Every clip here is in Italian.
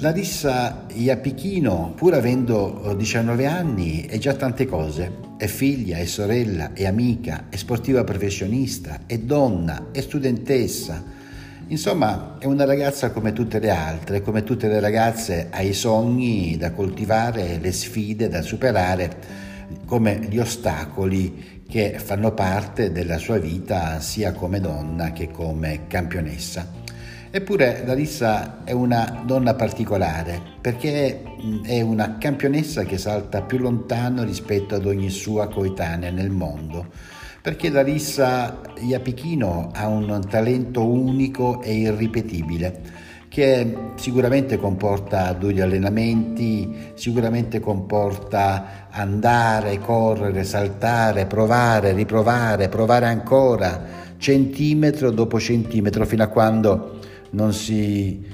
Larissa Iapichino, pur avendo 19 anni, è già tante cose. È figlia, è sorella, è amica, è sportiva professionista, è donna, è studentessa. Insomma, è una ragazza come tutte le altre, come tutte le ragazze ha i sogni da coltivare, le sfide da superare, come gli ostacoli che fanno parte della sua vita sia come donna che come campionessa. Eppure Larissa è una donna particolare perché è una campionessa che salta più lontano rispetto ad ogni sua coetanea nel mondo. Perché Larissa Iapichino ha un talento unico e irripetibile che sicuramente comporta duri allenamenti, sicuramente comporta andare, correre, saltare, provare, riprovare, provare ancora, centimetro dopo centimetro, fino a quando non si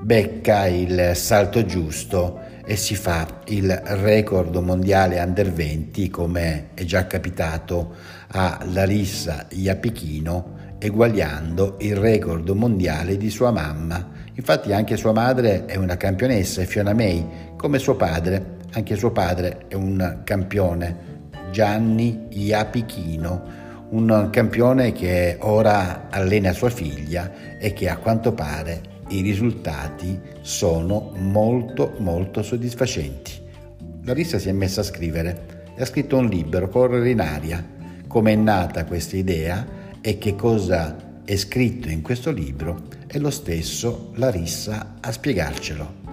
becca il salto giusto e si fa il record mondiale under 20 come è già capitato a Larissa Iapichino eguagliando il record mondiale di sua mamma. Infatti anche sua madre è una campionessa, Fiona May, come suo padre, anche suo padre è un campione, Gianni Iapichino un campione che ora allena sua figlia e che a quanto pare i risultati sono molto molto soddisfacenti. Larissa si è messa a scrivere e ha scritto un libro, Correre in aria, come è nata questa idea e che cosa è scritto in questo libro è lo stesso Larissa a spiegarcelo.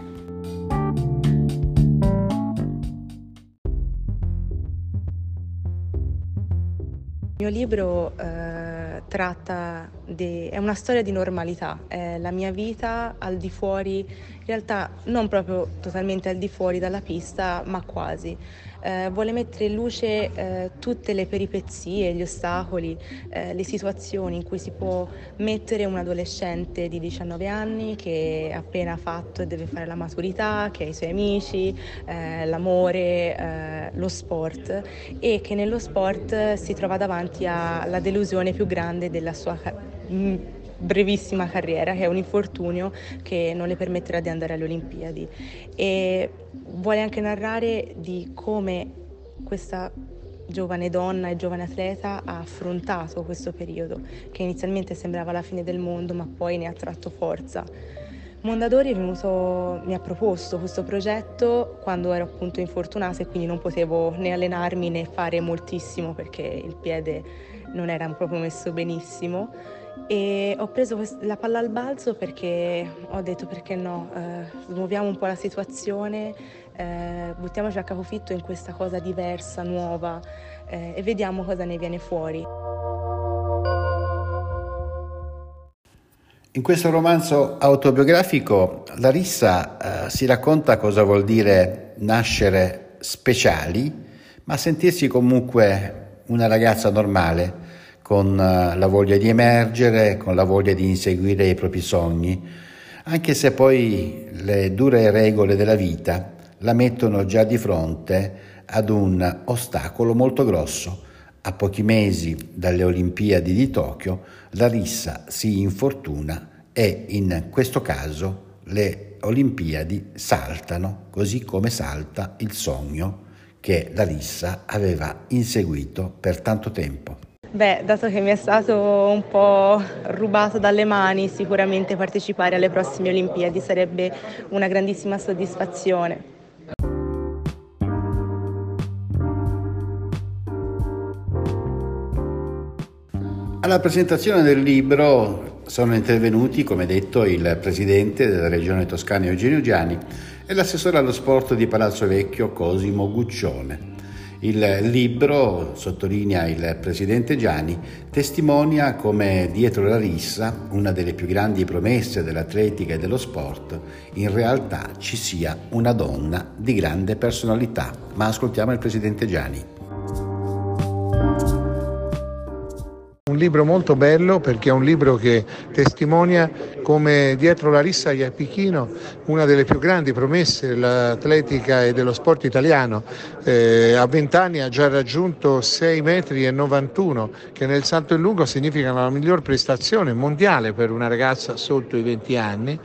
Libro eh, tratta di, è una storia di normalità, è la mia vita al di fuori, in realtà non proprio totalmente al di fuori dalla pista, ma quasi. Eh, vuole mettere in luce eh, tutte le peripezie, gli ostacoli, eh, le situazioni in cui si può mettere un adolescente di 19 anni che ha appena fatto e deve fare la maturità, che ha i suoi amici, eh, l'amore, eh, lo sport e che nello sport si trova davanti alla delusione più grande della sua carriera brevissima carriera, che è un infortunio che non le permetterà di andare alle Olimpiadi. E vuole anche narrare di come questa giovane donna e giovane atleta ha affrontato questo periodo, che inizialmente sembrava la fine del mondo, ma poi ne ha tratto forza. Mondadori venuto, mi ha proposto questo progetto quando ero appunto infortunata e quindi non potevo né allenarmi né fare moltissimo perché il piede non era proprio messo benissimo e ho preso la palla al balzo perché ho detto perché no, eh, muoviamo un po' la situazione, eh, buttiamoci a capofitto in questa cosa diversa, nuova eh, e vediamo cosa ne viene fuori. In questo romanzo autobiografico Larissa eh, si racconta cosa vuol dire nascere speciali, ma sentirsi comunque una ragazza normale con eh, la voglia di emergere, con la voglia di inseguire i propri sogni, anche se poi le dure regole della vita la mettono già di fronte ad un ostacolo molto grosso. A pochi mesi dalle Olimpiadi di Tokyo, Larissa si infortuna e in questo caso le Olimpiadi saltano, così come salta il sogno che Larissa aveva inseguito per tanto tempo. Beh, dato che mi è stato un po' rubato dalle mani, sicuramente partecipare alle prossime Olimpiadi sarebbe una grandissima soddisfazione. Alla presentazione del libro sono intervenuti, come detto, il presidente della regione toscana Eugenio Giani e l'assessore allo sport di Palazzo Vecchio Cosimo Guccione. Il libro, sottolinea il presidente Gianni, testimonia come dietro la rissa, una delle più grandi promesse dell'atletica e dello sport, in realtà ci sia una donna di grande personalità. Ma ascoltiamo il presidente Gianni. Un libro molto bello perché è un libro che testimonia come dietro Larissa Iapichino, una delle più grandi promesse dell'atletica e dello sport italiano, eh, a 20 anni ha già raggiunto 6 metri 91, che nel salto in lungo significa la miglior prestazione mondiale per una ragazza sotto i 20 anni.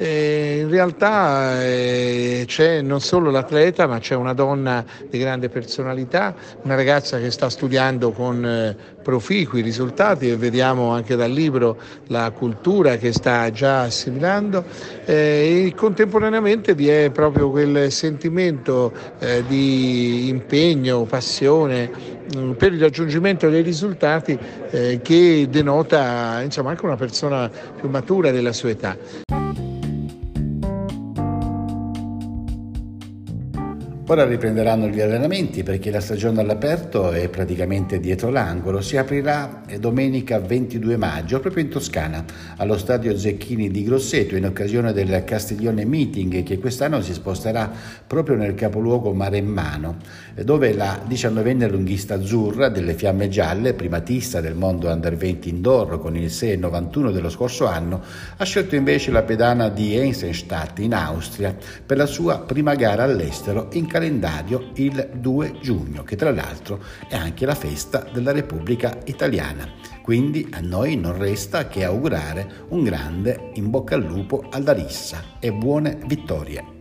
In realtà eh, c'è non solo l'atleta, ma c'è una donna di grande personalità, una ragazza che sta studiando con eh, proficui risultati e vediamo anche dal libro la cultura che sta già assimilando eh, e contemporaneamente vi è proprio quel sentimento eh, di impegno, passione mm, per il raggiungimento dei risultati eh, che denota insomma, anche una persona più matura della sua età. Ora riprenderanno gli allenamenti perché la stagione all'aperto è praticamente dietro l'angolo. Si aprirà domenica 22 maggio proprio in Toscana, allo stadio Zecchini di Grosseto, in occasione del Castiglione Meeting che quest'anno si sposterà proprio nel capoluogo Maremmano, dove la diciannovenne lunghista azzurra delle Fiamme Gialle, primatista del mondo under 20 indoor con il 6,91 dello scorso anno, ha scelto invece la pedana di Eisenstadt in Austria per la sua prima gara all'estero in calendario il 2 giugno, che tra l'altro è anche la festa della Repubblica Italiana. Quindi a noi non resta che augurare un grande in bocca al lupo alla Rissa e buone vittorie.